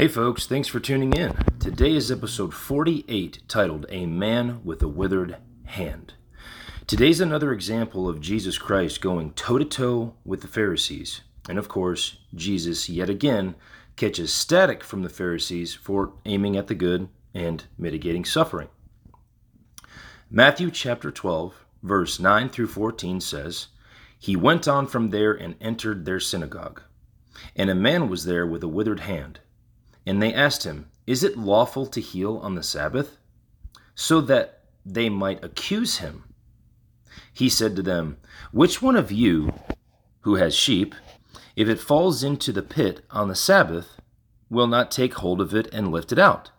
Hey folks, thanks for tuning in. Today is episode 48 titled A Man with a Withered Hand. Today's another example of Jesus Christ going toe to toe with the Pharisees. And of course, Jesus yet again catches static from the Pharisees for aiming at the good and mitigating suffering. Matthew chapter 12, verse 9 through 14 says, He went on from there and entered their synagogue. And a man was there with a withered hand. And they asked him, Is it lawful to heal on the Sabbath? So that they might accuse him. He said to them, Which one of you who has sheep, if it falls into the pit on the Sabbath, will not take hold of it and lift it out?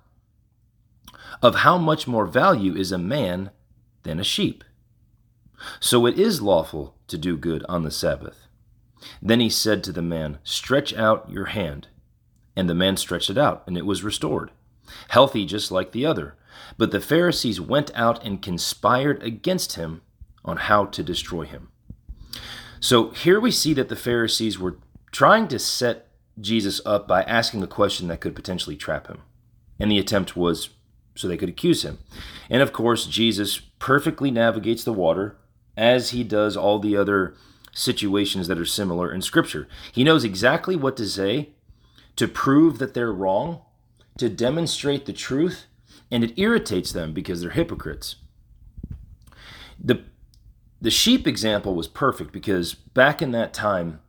Of how much more value is a man than a sheep? So it is lawful to do good on the Sabbath. Then he said to the man, Stretch out your hand. And the man stretched it out, and it was restored, healthy just like the other. But the Pharisees went out and conspired against him on how to destroy him. So here we see that the Pharisees were trying to set Jesus up by asking a question that could potentially trap him. And the attempt was so they could accuse him. And of course, Jesus perfectly navigates the water as he does all the other situations that are similar in Scripture. He knows exactly what to say to prove that they're wrong, to demonstrate the truth, and it irritates them because they're hypocrites. The the sheep example was perfect because back in that time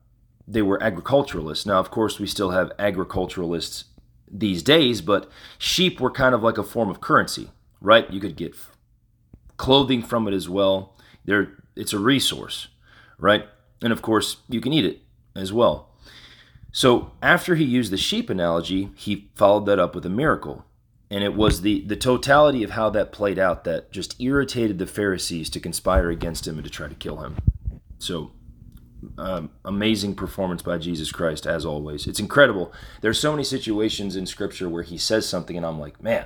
they were agriculturalists. Now, of course, we still have agriculturalists these days, but sheep were kind of like a form of currency, right? You could get clothing from it as well. There, it's a resource, right? And of course, you can eat it as well. So after he used the sheep analogy, he followed that up with a miracle. And it was the, the totality of how that played out that just irritated the Pharisees to conspire against him and to try to kill him. So, um, amazing performance by Jesus Christ, as always. It's incredible. There's so many situations in Scripture where he says something, and I'm like, man,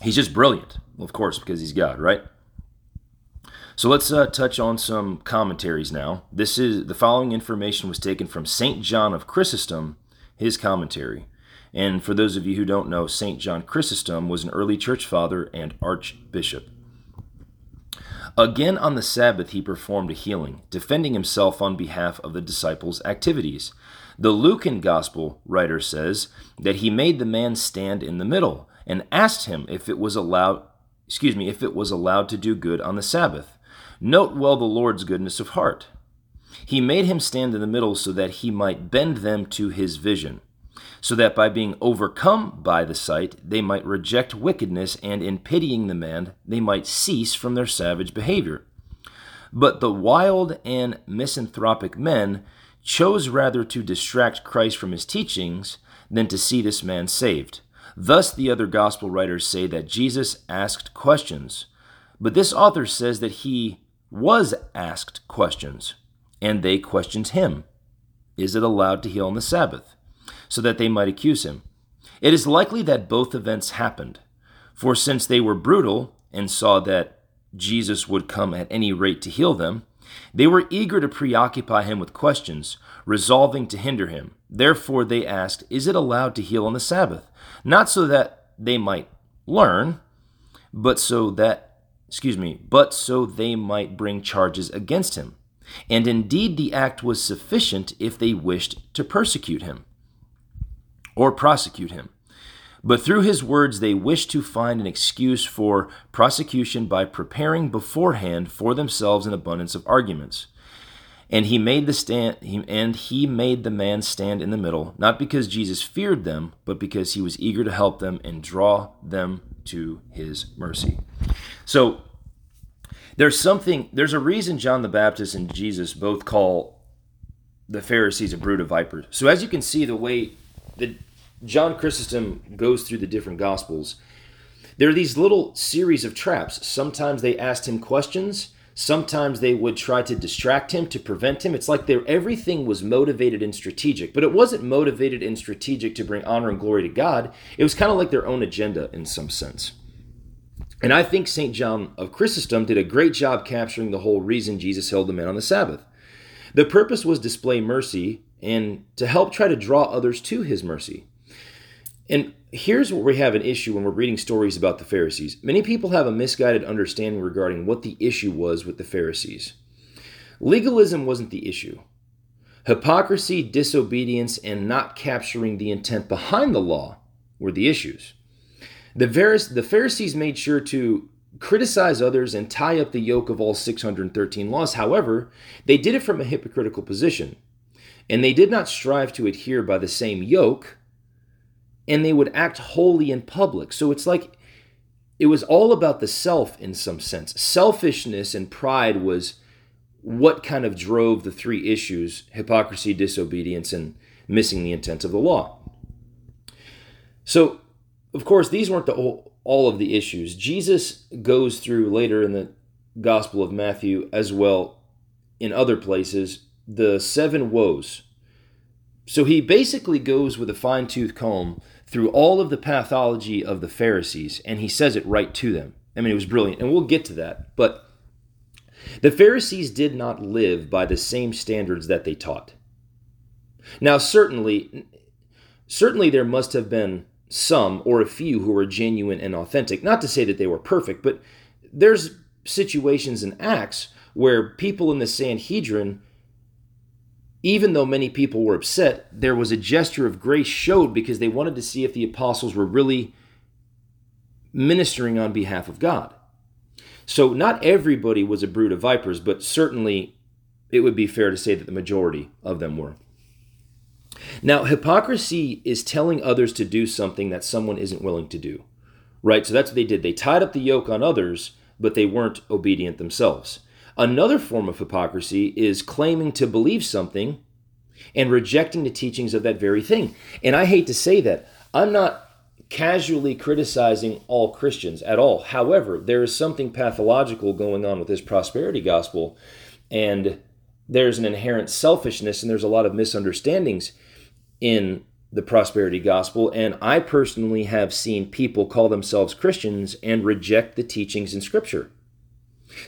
he's just brilliant. Well, of course, because he's God, right? So let's uh, touch on some commentaries now. This is the following information was taken from Saint John of Chrysostom, his commentary. And for those of you who don't know, Saint John Chrysostom was an early church father and archbishop. Again on the Sabbath he performed a healing, defending himself on behalf of the disciples' activities. The Lucan Gospel writer says that he made the man stand in the middle and asked him if it was allowed excuse me, if it was allowed to do good on the Sabbath. Note well the Lord's goodness of heart. He made him stand in the middle so that he might bend them to his vision, so that by being overcome by the sight, they might reject wickedness, and in pitying the man, they might cease from their savage behavior. But the wild and misanthropic men chose rather to distract Christ from his teachings than to see this man saved. Thus, the other gospel writers say that Jesus asked questions, but this author says that he was asked questions, and they questioned him Is it allowed to heal on the Sabbath? so that they might accuse him. It is likely that both events happened, for since they were brutal and saw that Jesus would come at any rate to heal them, they were eager to preoccupy him with questions, resolving to hinder him. Therefore, they asked, Is it allowed to heal on the Sabbath? Not so that they might learn, but so that excuse me, but so they might bring charges against him. And indeed, the act was sufficient if they wished to persecute him or prosecute him. But through his words, they wished to find an excuse for prosecution by preparing beforehand for themselves an abundance of arguments. And he made the stand, and he made the man stand in the middle, not because Jesus feared them, but because he was eager to help them and draw them to his mercy. So there's something, there's a reason John the Baptist and Jesus both call the Pharisees a brood of vipers. So as you can see, the way that John Chrysostom goes through the different gospels, there are these little series of traps. Sometimes they asked him questions. Sometimes they would try to distract him to prevent him. It's like their everything was motivated and strategic, but it wasn't motivated and strategic to bring honor and glory to God. It was kind of like their own agenda in some sense. And I think St. John of Chrysostom did a great job capturing the whole reason Jesus held the man on the Sabbath. The purpose was display mercy and to help try to draw others to his mercy. And here's where we have an issue when we're reading stories about the Pharisees. Many people have a misguided understanding regarding what the issue was with the Pharisees. Legalism wasn't the issue. Hypocrisy, disobedience, and not capturing the intent behind the law were the issues. The, the Pharisees made sure to criticize others and tie up the yoke of all 613 laws. However, they did it from a hypocritical position, and they did not strive to adhere by the same yoke, and they would act holy in public. So it's like it was all about the self in some sense. Selfishness and pride was what kind of drove the three issues hypocrisy, disobedience, and missing the intent of the law. So, of course, these weren't the all of the issues. Jesus goes through later in the Gospel of Matthew as well in other places the seven woes. So he basically goes with a fine tooth comb through all of the pathology of the Pharisees and he says it right to them. I mean, it was brilliant. And we'll get to that. But the Pharisees did not live by the same standards that they taught. Now, certainly, certainly there must have been some or a few who were genuine and authentic. Not to say that they were perfect, but there's situations in Acts where people in the Sanhedrin, even though many people were upset, there was a gesture of grace showed because they wanted to see if the apostles were really ministering on behalf of God. So not everybody was a brood of vipers, but certainly it would be fair to say that the majority of them were. Now, hypocrisy is telling others to do something that someone isn't willing to do, right? So that's what they did. They tied up the yoke on others, but they weren't obedient themselves. Another form of hypocrisy is claiming to believe something and rejecting the teachings of that very thing. And I hate to say that. I'm not casually criticizing all Christians at all. However, there is something pathological going on with this prosperity gospel, and there's an inherent selfishness and there's a lot of misunderstandings in the prosperity gospel. And I personally have seen people call themselves Christians and reject the teachings in Scripture.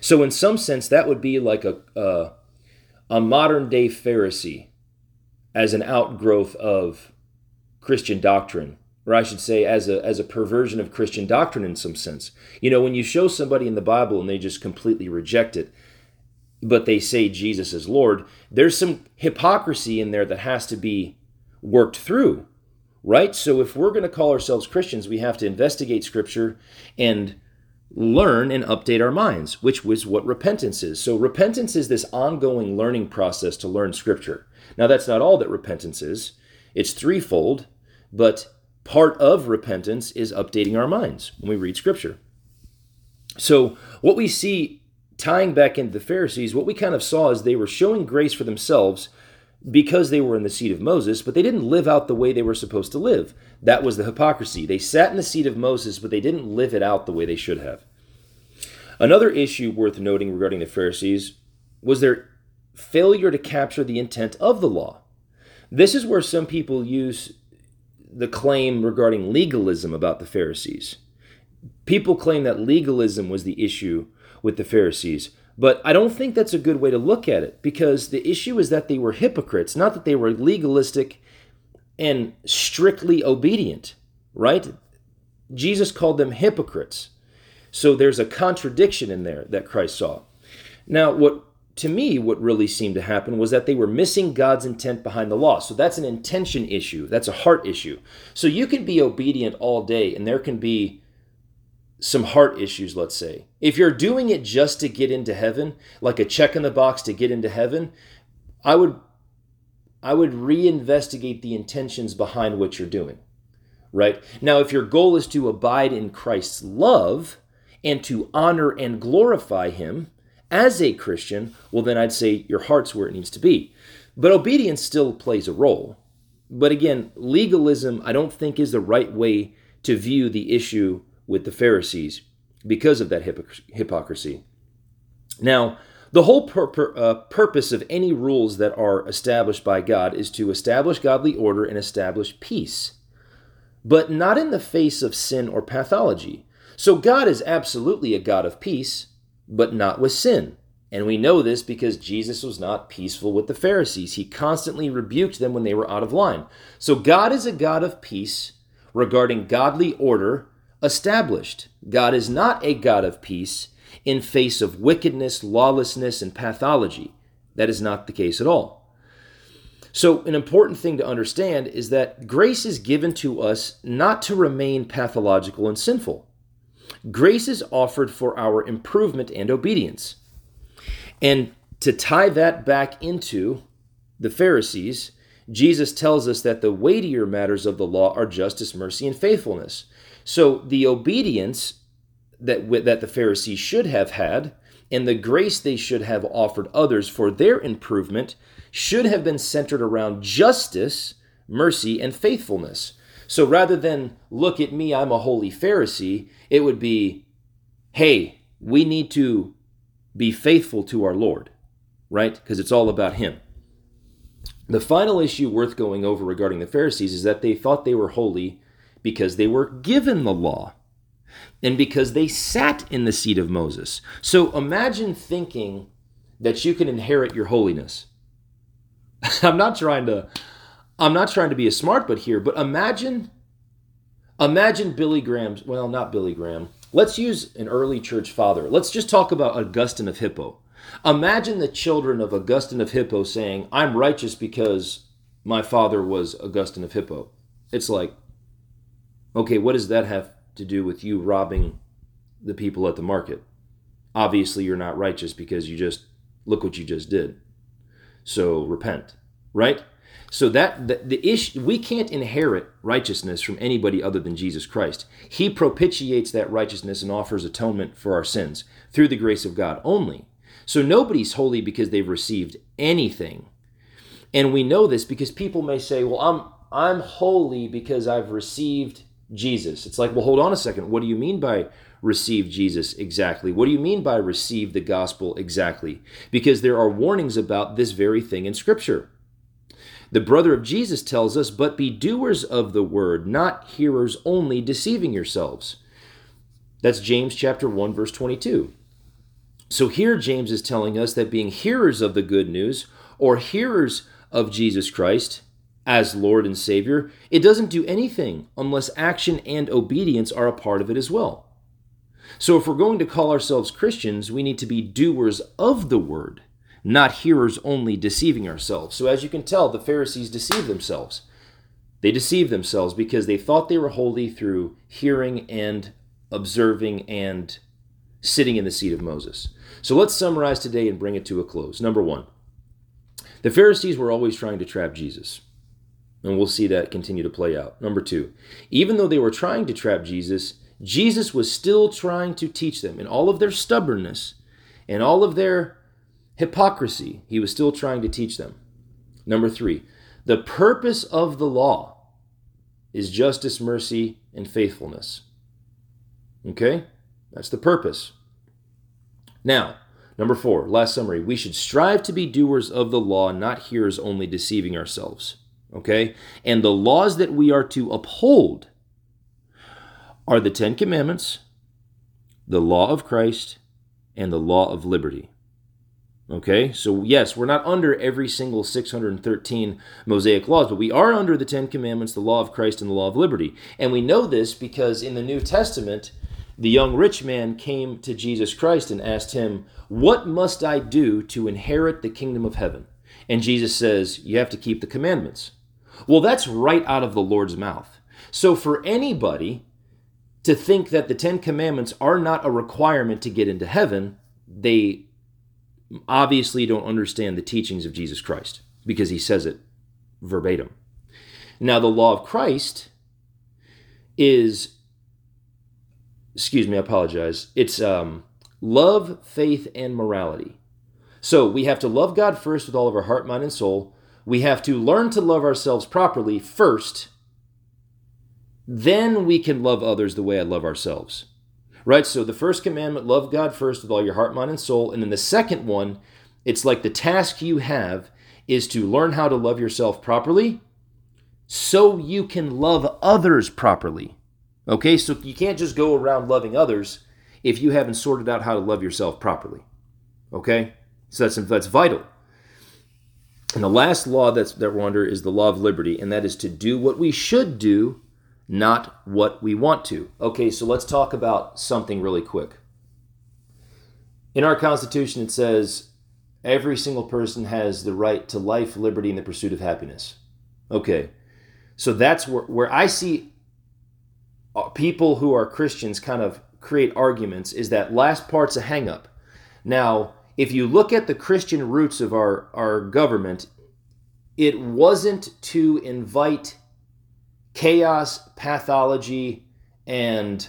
So, in some sense, that would be like a, a, a modern day Pharisee as an outgrowth of Christian doctrine or I should say, as a as a perversion of Christian doctrine in some sense. You know, when you show somebody in the Bible and they just completely reject it, but they say Jesus is Lord, there's some hypocrisy in there that has to be worked through, right? So if we're going to call ourselves Christians, we have to investigate Scripture and learn and update our minds, which was what repentance is. So repentance is this ongoing learning process to learn Scripture. Now, that's not all that repentance is. It's threefold, but part of repentance is updating our minds when we read scripture. So, what we see tying back into the Pharisees, what we kind of saw is they were showing grace for themselves because they were in the seat of Moses, but they didn't live out the way they were supposed to live. That was the hypocrisy. They sat in the seat of Moses, but they didn't live it out the way they should have. Another issue worth noting regarding the Pharisees was their failure to capture the intent of the law. This is where some people use the claim regarding legalism about the Pharisees. People claim that legalism was the issue with the Pharisees, but I don't think that's a good way to look at it because the issue is that they were hypocrites, not that they were legalistic and strictly obedient, right? Jesus called them hypocrites. So there's a contradiction in there that Christ saw. Now, what to me, what really seemed to happen was that they were missing God's intent behind the law. So that's an intention issue. That's a heart issue. So you can be obedient all day, and there can be some heart issues, let's say. If you're doing it just to get into heaven, like a check in the box to get into heaven, I would I would reinvestigate the intentions behind what you're doing. Right? Now, if your goal is to abide in Christ's love and to honor and glorify him, as a Christian, well, then I'd say your heart's where it needs to be. But obedience still plays a role. But again, legalism, I don't think, is the right way to view the issue with the Pharisees because of that hypocrisy. Now, the whole pur- pur- uh, purpose of any rules that are established by God is to establish godly order and establish peace, but not in the face of sin or pathology. So, God is absolutely a God of peace, but not with sin. And we know this because Jesus was not peaceful with the Pharisees. He constantly rebuked them when they were out of line. So God is a God of peace regarding godly order established. God is not a God of peace in face of wickedness, lawlessness, and pathology. That is not the case at all. So, an important thing to understand is that grace is given to us not to remain pathological and sinful. Grace is offered for our improvement and obedience. And to tie that back into the Pharisees, Jesus tells us that the weightier matters of the law are justice, mercy, and faithfulness. So the obedience that, that the Pharisees should have had and the grace they should have offered others for their improvement should have been centered around justice, mercy, and faithfulness. So rather than look at me, I'm a holy Pharisee, it would be, hey, we need to be faithful to our Lord, right? Because it's all about Him. The final issue worth going over regarding the Pharisees is that they thought they were holy because they were given the law and because they sat in the seat of Moses. So imagine thinking that you can inherit your holiness. I'm not trying to I'm not trying to be a smart but here, but imagine imagine Billy Graham's well, not Billy Graham. Let's use an early church father. Let's just talk about Augustine of Hippo. Imagine the children of Augustine of Hippo saying, "I'm righteous because my father was Augustine of Hippo." It's like okay, what does that have to do with you robbing the people at the market? Obviously, you're not righteous because you just look what you just did. So repent, right? So that the, the issue we can't inherit righteousness from anybody other than Jesus Christ. He propitiates that righteousness and offers atonement for our sins through the grace of God only. So nobody's holy because they've received anything. And we know this because people may say, "Well, I'm I'm holy because I've received Jesus." It's like, "Well, hold on a second. What do you mean by receive Jesus exactly. What do you mean by receive the gospel exactly? Because there are warnings about this very thing in Scripture. The brother of Jesus tells us, But be doers of the word, not hearers only, deceiving yourselves. That's James chapter 1, verse 22. So here James is telling us that being hearers of the good news or hearers of Jesus Christ as Lord and Savior, it doesn't do anything unless action and obedience are a part of it as well. So, if we're going to call ourselves Christians, we need to be doers of the word, not hearers only, deceiving ourselves. So, as you can tell, the Pharisees deceived themselves. They deceived themselves because they thought they were holy through hearing and observing and sitting in the seat of Moses. So, let's summarize today and bring it to a close. Number one, the Pharisees were always trying to trap Jesus. And we'll see that continue to play out. Number two, even though they were trying to trap Jesus, Jesus was still trying to teach them in all of their stubbornness and all of their hypocrisy. He was still trying to teach them. Number three, the purpose of the law is justice, mercy, and faithfulness. Okay? That's the purpose. Now, number four, last summary. We should strive to be doers of the law, not hearers only, deceiving ourselves. Okay? And the laws that we are to uphold are the Ten Commandments, the law of Christ, and the law of liberty. Okay, so yes, we're not under every single 613 Mosaic laws, but we are under the Ten Commandments, the law of Christ, and the law of liberty. And we know this because in the New Testament, the young rich man came to Jesus Christ and asked him, What must I do to inherit the kingdom of heaven? And Jesus says, You have to keep the commandments. Well, that's right out of the Lord's mouth. So for anybody to think that the Ten Commandments are not a requirement to get into heaven, they obviously don't understand the teachings of Jesus Christ because he says it verbatim. Now, the law of Christ is, excuse me, I apologize. It's um, love, faith, and morality. So we have to love God first with all of our heart, mind, and soul. We have to learn to love ourselves properly first then we can love others the way I love ourselves. Right? So the first commandment, love God first with all your heart, mind, and soul. And then the second one, it's like the task you have is to learn how to love yourself properly so you can love others properly. Okay? So you can't just go around loving others if you haven't sorted out how to love yourself properly. Okay? So that's that's vital. And the last law that's that we're under is the law of liberty, and that is to do what we should do not what we want to. Okay, so let's talk about something really quick. In our Constitution, it says every single person has the right to life, liberty, and the pursuit of happiness. Okay, so that's where, where I see uh, people who are Christians kind of create arguments is that last part's a hangup. Now, if you look at the Christian roots of our, our government, it wasn't to invite chaos, pathology, and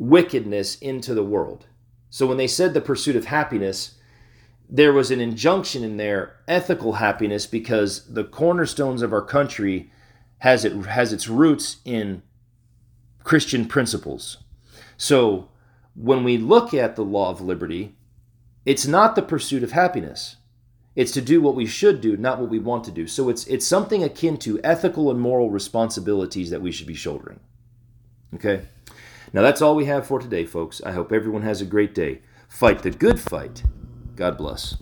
wickedness into the world. So when they said the pursuit of happiness, there was an injunction in there, ethical happiness, because the cornerstones of our country has it has its roots in Christian principles. So when we look at the law of liberty, it's not the pursuit of happiness. It's to do what we should do, not what we want to do. So it's it's something akin to ethical and moral responsibilities that we should be shouldering. Okay? Now that's all we have for today, folks. I hope everyone has a great day. Fight the good fight. God bless.